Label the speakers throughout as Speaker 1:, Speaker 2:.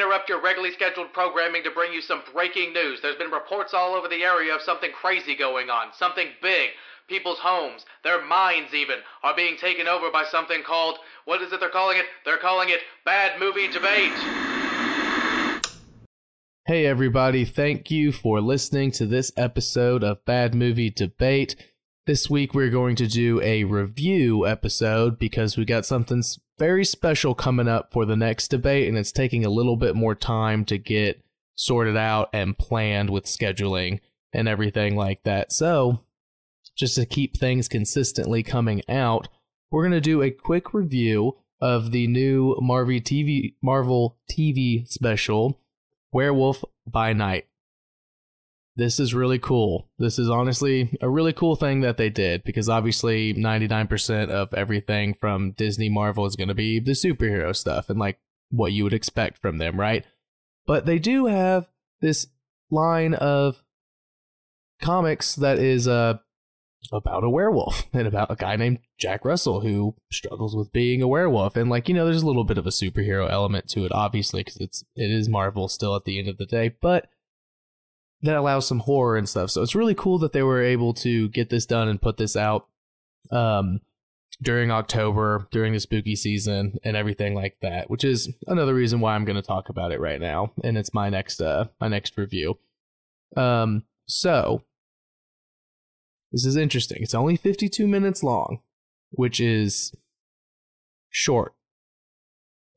Speaker 1: interrupt your regularly scheduled programming to bring you some breaking news. There's been reports all over the area of something crazy going on, something big. People's homes, their minds even, are being taken over by something called, what is it they're calling it? They're calling it Bad Movie Debate.
Speaker 2: Hey, everybody, thank you for listening to this episode of Bad Movie Debate. This week, we're going to do a review episode because we got something very special coming up for the next debate, and it's taking a little bit more time to get sorted out and planned with scheduling and everything like that. So, just to keep things consistently coming out, we're going to do a quick review of the new Marvel TV Marvel TV special Werewolf by Night. This is really cool. This is honestly a really cool thing that they did because obviously 99% of everything from Disney Marvel is going to be the superhero stuff and like what you would expect from them, right? But they do have this line of comics that is uh about a werewolf and about a guy named Jack Russell who struggles with being a werewolf and like you know there's a little bit of a superhero element to it obviously because it's it is Marvel still at the end of the day but that allows some horror and stuff. So it's really cool that they were able to get this done and put this out um during October during the spooky season and everything like that which is another reason why I'm going to talk about it right now and it's my next uh my next review. Um so this is interesting. It's only 52 minutes long, which is short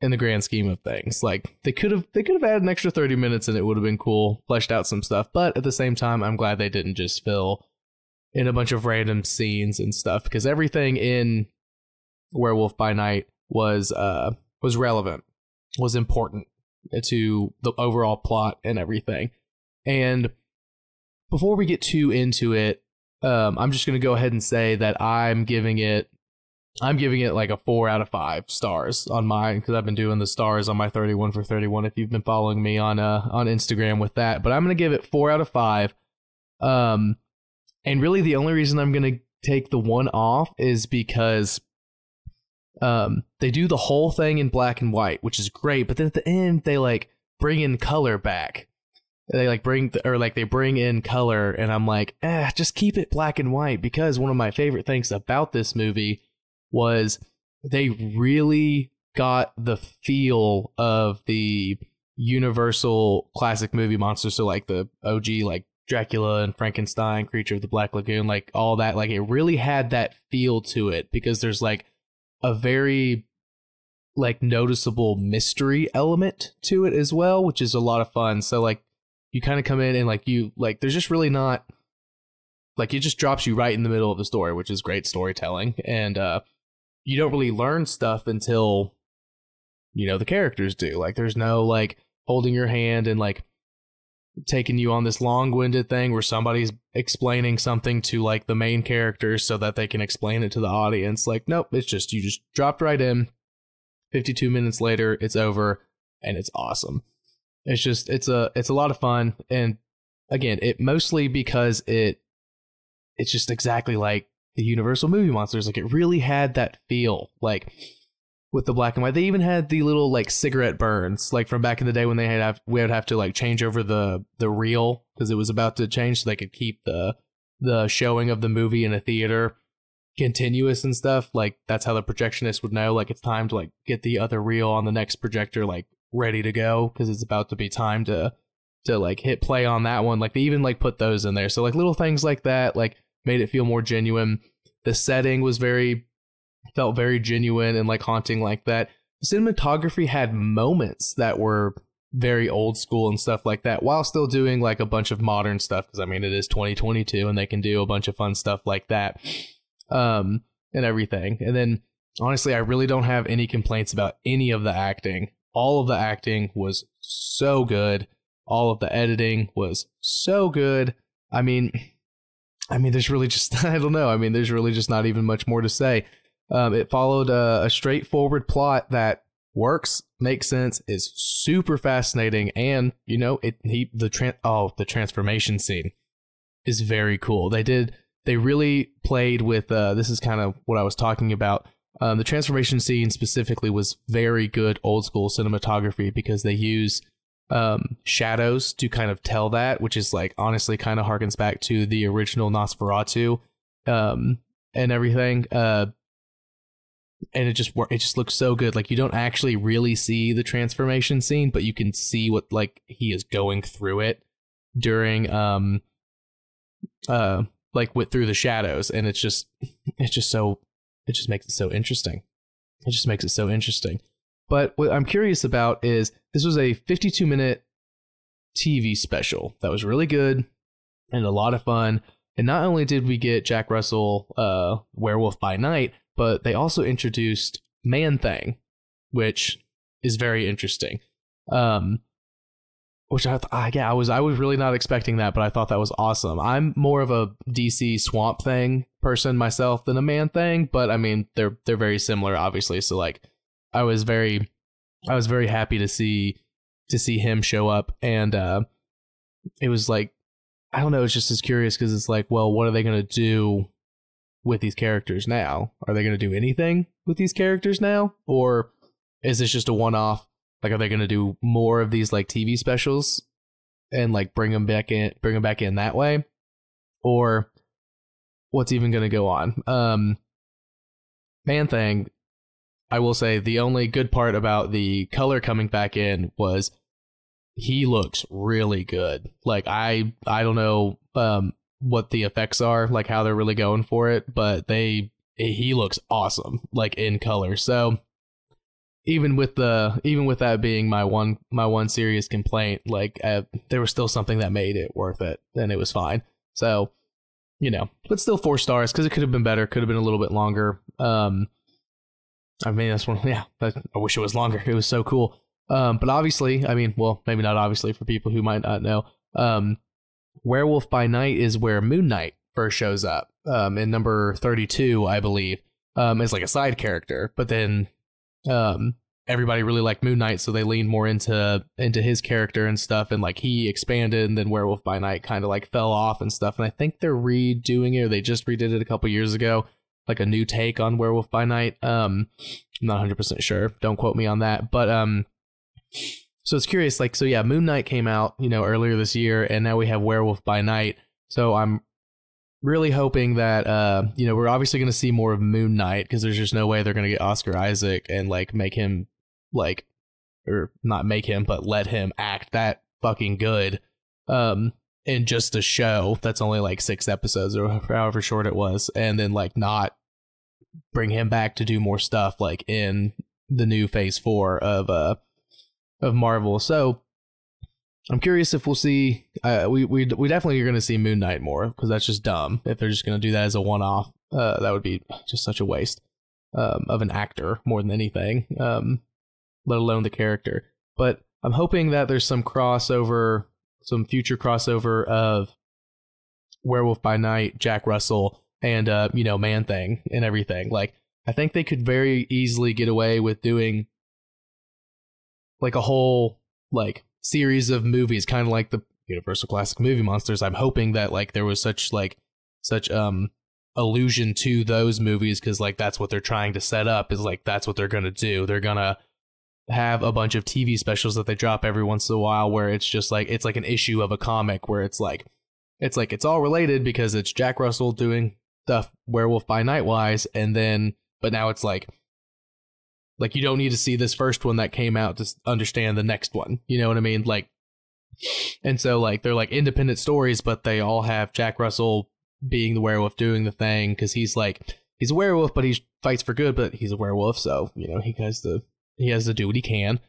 Speaker 2: in the grand scheme of things. Like they could have they could have added an extra 30 minutes and it would have been cool, fleshed out some stuff, but at the same time I'm glad they didn't just fill in a bunch of random scenes and stuff because everything in Werewolf by Night was uh was relevant, was important to the overall plot and everything. And before we get too into it, um, I'm just gonna go ahead and say that I'm giving it I'm giving it like a four out of five stars on mine because I've been doing the stars on my 31 for 31. If you've been following me on uh on Instagram with that, but I'm gonna give it four out of five. Um, and really the only reason I'm gonna take the one off is because um they do the whole thing in black and white, which is great, but then at the end they like bring in color back they like bring th- or like they bring in color and i'm like eh just keep it black and white because one of my favorite things about this movie was they really got the feel of the universal classic movie monsters. So like the og like dracula and frankenstein creature of the black lagoon like all that like it really had that feel to it because there's like a very like noticeable mystery element to it as well which is a lot of fun. So like you kind of come in and like you like there's just really not like it just drops you right in the middle of the story which is great storytelling. And uh you don't really learn stuff until you know the characters do. Like there's no like holding your hand and like taking you on this long-winded thing where somebody's explaining something to like the main characters so that they can explain it to the audience. Like nope it's just you just dropped right in. 52 minutes later it's over and it's awesome. It's just it's a it's a lot of fun, and again, it mostly because it it's just exactly like the Universal movie monsters. Like it really had that feel, like with the black and white. They even had the little like cigarette burns, like from back in the day when they had have, we would have to like change over the the reel because it was about to change, so they could keep the the showing of the movie in a theater continuous and stuff. Like that's how the projectionist would know, like it's time to like get the other reel on the next projector, like ready to go because it's about to be time to to like hit play on that one. Like they even like put those in there. So like little things like that like made it feel more genuine. The setting was very felt very genuine and like haunting like that. The cinematography had moments that were very old school and stuff like that while still doing like a bunch of modern stuff because I mean it is 2022 and they can do a bunch of fun stuff like that. Um and everything. And then honestly I really don't have any complaints about any of the acting all of the acting was so good. All of the editing was so good. I mean, I mean, there's really just I don't know. I mean, there's really just not even much more to say. Um, it followed a, a straightforward plot that works, makes sense, is super fascinating, and you know, it he the tran oh the transformation scene is very cool. They did they really played with uh, this is kind of what I was talking about um, the transformation scene specifically was very good old school cinematography because they use um, shadows to kind of tell that, which is like honestly kind of harkens back to the original Nosferatu um, and everything. Uh, and it just it just looks so good. Like you don't actually really see the transformation scene, but you can see what like he is going through it during um uh like with through the shadows, and it's just it's just so it just makes it so interesting. It just makes it so interesting. But what I'm curious about is this was a 52 minute TV special that was really good and a lot of fun. And not only did we get Jack Russell, uh, Werewolf by Night, but they also introduced Man Thing, which is very interesting. Um, which I, th- yeah, I was I was really not expecting that, but I thought that was awesome. I'm more of a DC Swamp Thing person myself than a Man Thing, but I mean they're they're very similar, obviously. So like, I was very I was very happy to see to see him show up, and uh, it was like I don't know, it's just as curious because it's like, well, what are they gonna do with these characters now? Are they gonna do anything with these characters now, or is this just a one off? Like, are they gonna do more of these like TV specials and like bring them back in, bring them back in that way, or what's even gonna go on? Um, Man Thing, I will say the only good part about the color coming back in was he looks really good. Like I I don't know um what the effects are, like how they're really going for it, but they he looks awesome like in color. So even with the even with that being my one my one serious complaint, like uh, there was still something that made it worth it, and it was fine. So you know, but still four stars because it could have been better, could have been a little bit longer. Um, I mean that's one. Yeah, I wish it was longer. It was so cool. Um, but obviously, I mean, well, maybe not obviously for people who might not know. Um, Werewolf by Night is where Moon Knight first shows up. Um, in number thirty-two, I believe, um, like a side character. But then, um, everybody really liked Moon Knight, so they leaned more into into his character and stuff. And like he expanded, and then Werewolf by Night kind of like fell off and stuff. And I think they're redoing it, or they just redid it a couple years ago, like a new take on Werewolf by Night. Um, I'm not 100 percent sure. Don't quote me on that, but um so it's curious, like, so yeah, Moon Knight came out, you know, earlier this year, and now we have Werewolf by Night. So I'm really hoping that, uh, you know, we're obviously going to see more of Moon Knight because there's just no way they're going to get Oscar Isaac and like make him like, or not make him, but let him act that fucking good, um, in just a show that's only like six episodes or however short it was, and then like not bring him back to do more stuff like in the new Phase Four of uh of Marvel. So I'm curious if we'll see. Uh, we we we definitely are going to see Moon Knight more because that's just dumb. If they're just going to do that as a one off, uh, that would be just such a waste um, of an actor more than anything, um, let alone the character. But I'm hoping that there's some crossover, some future crossover of Werewolf by Night, Jack Russell, and uh, you know Man Thing and everything. Like I think they could very easily get away with doing like a whole like series of movies, kind of like the Universal Classic Movie Monsters. I'm hoping that like there was such like such um allusion to those movies because like that's what they're trying to set up is like that's what they're gonna do. They're gonna have a bunch of TV specials that they drop every once in a while where it's just like it's like an issue of a comic where it's like it's like it's all related because it's Jack Russell doing stuff Werewolf by Night wise, and then but now it's like like you don't need to see this first one that came out to understand the next one. You know what I mean? Like, and so like they're like independent stories, but they all have Jack Russell being the werewolf doing the thing because he's like he's a werewolf, but he fights for good, but he's a werewolf, so you know he has to he has to do what he can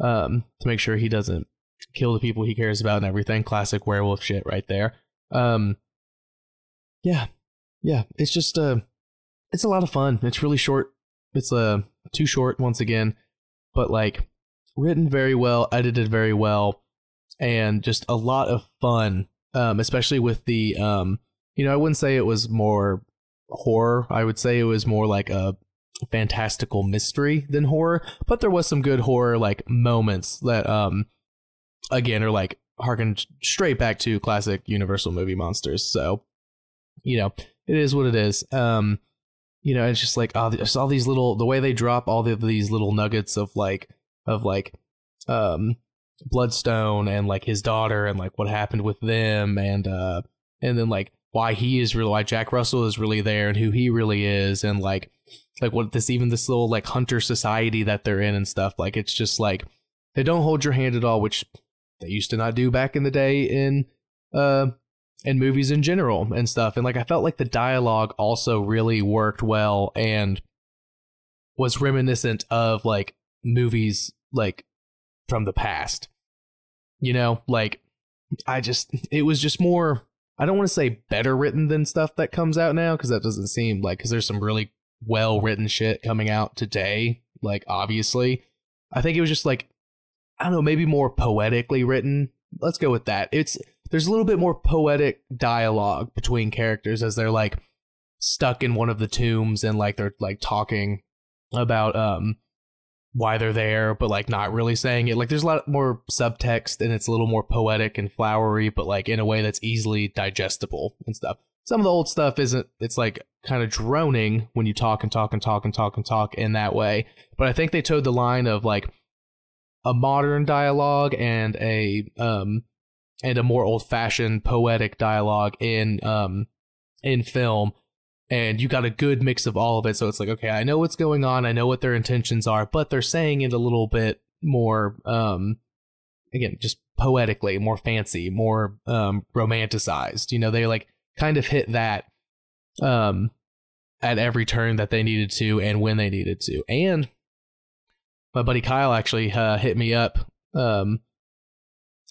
Speaker 2: um, to make sure he doesn't kill the people he cares about and everything. Classic werewolf shit right there. Um, yeah, yeah, it's just uh, it's a lot of fun. It's really short. It's uh, too short once again, but like written very well, edited very well, and just a lot of fun. Um, especially with the um, you know, I wouldn't say it was more horror. I would say it was more like a fantastical mystery than horror, but there was some good horror like moments that um again are like harken straight back to classic Universal movie monsters. So, you know, it is what it is. Um you know, it's just like oh, all these little the way they drop all the, these little nuggets of like of like um Bloodstone and like his daughter and like what happened with them and uh and then like why he is really why Jack Russell is really there and who he really is and like like what this even this little like hunter society that they're in and stuff like it's just like they don't hold your hand at all which they used to not do back in the day in uh in movies in general and stuff. And like I felt like the dialogue also really worked well and was reminiscent of like movies like from the past. You know like I just it was just more I don't want to say better written than stuff that comes out now because that doesn't seem like because there's some really well written shit coming out today. Like obviously, I think it was just like I don't know, maybe more poetically written. Let's go with that. It's there's a little bit more poetic dialogue between characters as they're like stuck in one of the tombs and like they're like talking about um why they're there, but like not really saying it. Like there's a lot more subtext and it's a little more poetic and flowery, but like in a way that's easily digestible and stuff. Some of the old stuff isn't, it's like kind of droning when you talk and talk and talk and talk and talk in that way. But I think they toed the line of like a modern dialogue and a, um, and a more old fashioned poetic dialogue in, um, in film and you got a good mix of all of it. So it's like, okay, I know what's going on, I know what their intentions are, but they're saying it a little bit more, um, again, just poetically, more fancy, more um, romanticized. You know, they like kind of hit that um, at every turn that they needed to and when they needed to. And my buddy Kyle actually uh, hit me up um,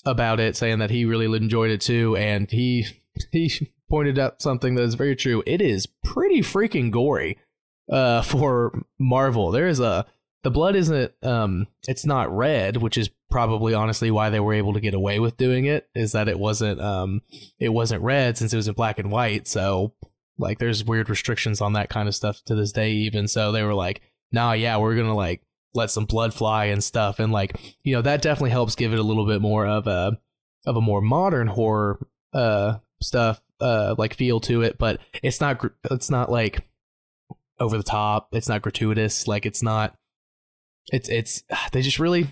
Speaker 2: about it, saying that he really enjoyed it too, and he he pointed out something that is very true. It is pretty freaking gory uh, for Marvel. There is a the blood isn't um it's not red, which is probably honestly why they were able to get away with doing it. Is that it wasn't um it wasn't red since it was in black and white. So like there's weird restrictions on that kind of stuff to this day even. So they were like, nah, yeah, we're gonna like let some blood fly and stuff, and like you know that definitely helps give it a little bit more of a of a more modern horror uh stuff uh like feel to it, but it's not it's not like over the top. It's not gratuitous. Like it's not. It's it's they just really.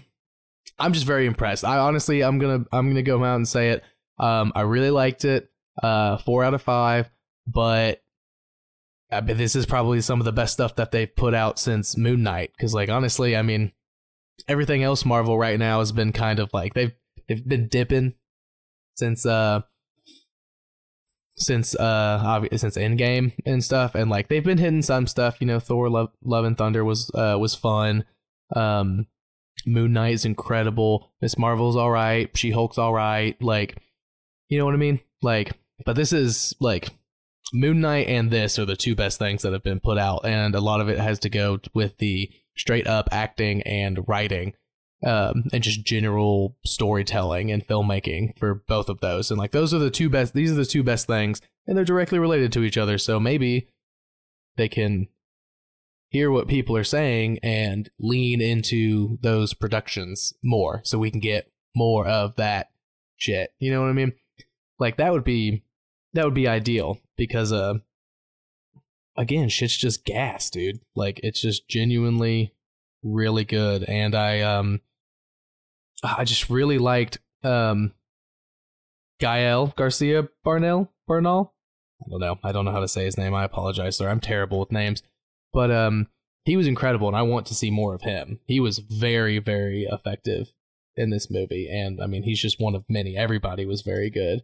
Speaker 2: I'm just very impressed. I honestly I'm gonna I'm gonna go out and say it. Um, I really liked it. Uh, four out of five. But I mean, this is probably some of the best stuff that they've put out since Moon Knight. Because like honestly, I mean, everything else Marvel right now has been kind of like they've they've been dipping since uh since uh obvi- since Endgame and stuff, and like they've been hitting some stuff. You know, Thor: Love, Love and Thunder was uh was fun. Um, Moon Knight is incredible. Miss Marvel's all right. She Hulk's all right. Like, you know what I mean? Like, but this is like Moon Knight and this are the two best things that have been put out, and a lot of it has to go with the straight up acting and writing um, and just general storytelling and filmmaking for both of those. And like those are the two best. These are the two best things, and they're directly related to each other. So maybe they can hear what people are saying and lean into those productions more, so we can get more of that shit. You know what I mean? Like that would be that would be ideal because uh again shit's just gas dude like it's just genuinely really good and i um I just really liked um, Gael Garcia Barnell Bernal. I don't know. I don't know how to say his name. I apologize, sir. I'm terrible with names. But um, he was incredible, and I want to see more of him. He was very, very effective in this movie, and I mean, he's just one of many. Everybody was very good,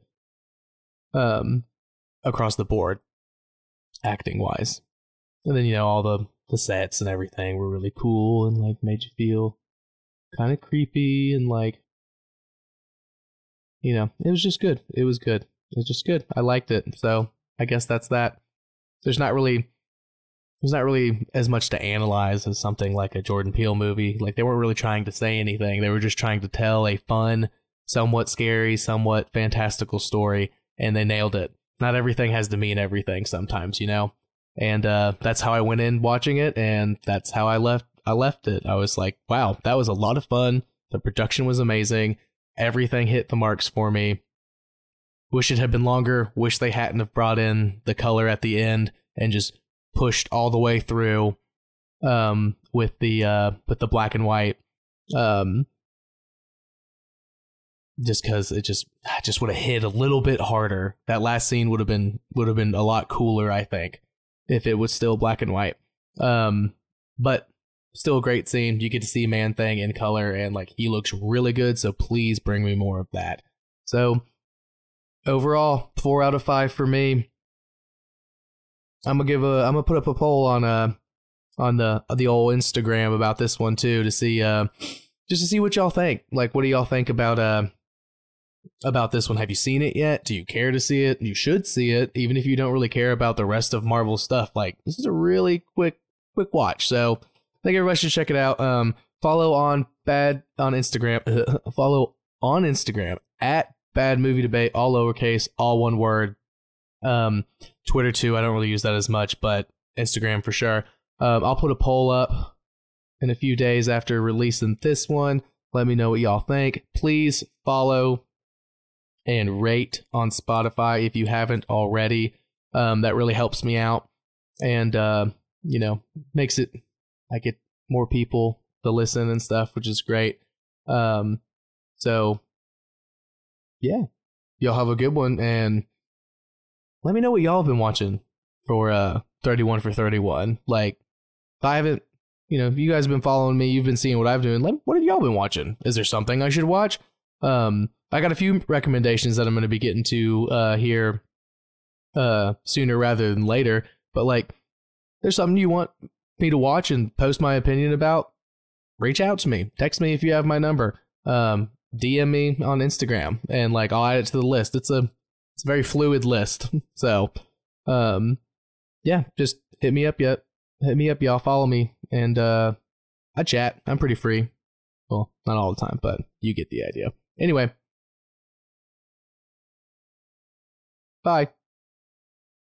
Speaker 2: um, across the board, acting wise. And then you know all the the sets and everything were really cool and like made you feel kind of creepy and like you know it was just good. It was good. It was just good. I liked it. So i guess that's that. There's not really there's not really as much to analyze as something like a jordan peele movie. Like they weren't really trying to say anything. They were just trying to tell a fun somewhat scary somewhat fantastical story and they nailed it. Not everything has to mean everything sometimes you know? And uh, that's how i went in watching it and that's how i left I left it. I was like, wow, that was a lot of fun. The production was amazing. Everything hit the marks for me. Wish it had been longer. Wish they hadn't have brought in the color at the end and just pushed all the way through um, with the uh, with the black and white. Um, just because it just just would have hit a little bit harder. That last scene would have been would have been a lot cooler, I think, if it was still black and white. Um, but still a great scene. You get to see Man Thing in color, and like he looks really good. So please bring me more of that. So overall, four out of five for me. I'm gonna give a I'm gonna put up a poll on uh on the the old Instagram about this one too to see uh just to see what y'all think. Like, what do y'all think about uh about this one? Have you seen it yet? Do you care to see it? You should see it, even if you don't really care about the rest of Marvel stuff. Like, this is a really quick quick watch. So think everybody should check it out. Um, follow on bad on Instagram. follow on Instagram at bad movie debate, all lowercase, all one word. Um, Twitter too. I don't really use that as much, but Instagram for sure. Um, I'll put a poll up in a few days after releasing this one. Let me know what y'all think. Please follow and rate on Spotify if you haven't already. Um, that really helps me out, and uh, you know makes it I get more people to listen and stuff, which is great. Um, so yeah, y'all have a good one, and let me know what y'all have been watching for uh 31 for 31. Like, if I haven't, you know, if you guys have been following me, you've been seeing what I've been doing. Like, what have y'all been watching? Is there something I should watch? Um, I got a few recommendations that I'm going to be getting to uh here uh sooner rather than later. But like, there's something you want me to watch and post my opinion about, reach out to me. Text me if you have my number. Um, DM me on Instagram and like I'll add it to the list. It's a it's a very fluid list. so um yeah, just hit me up yet. Hit me up, y'all. Follow me. And uh I chat. I'm pretty free. Well, not all the time, but you get the idea. Anyway. Bye.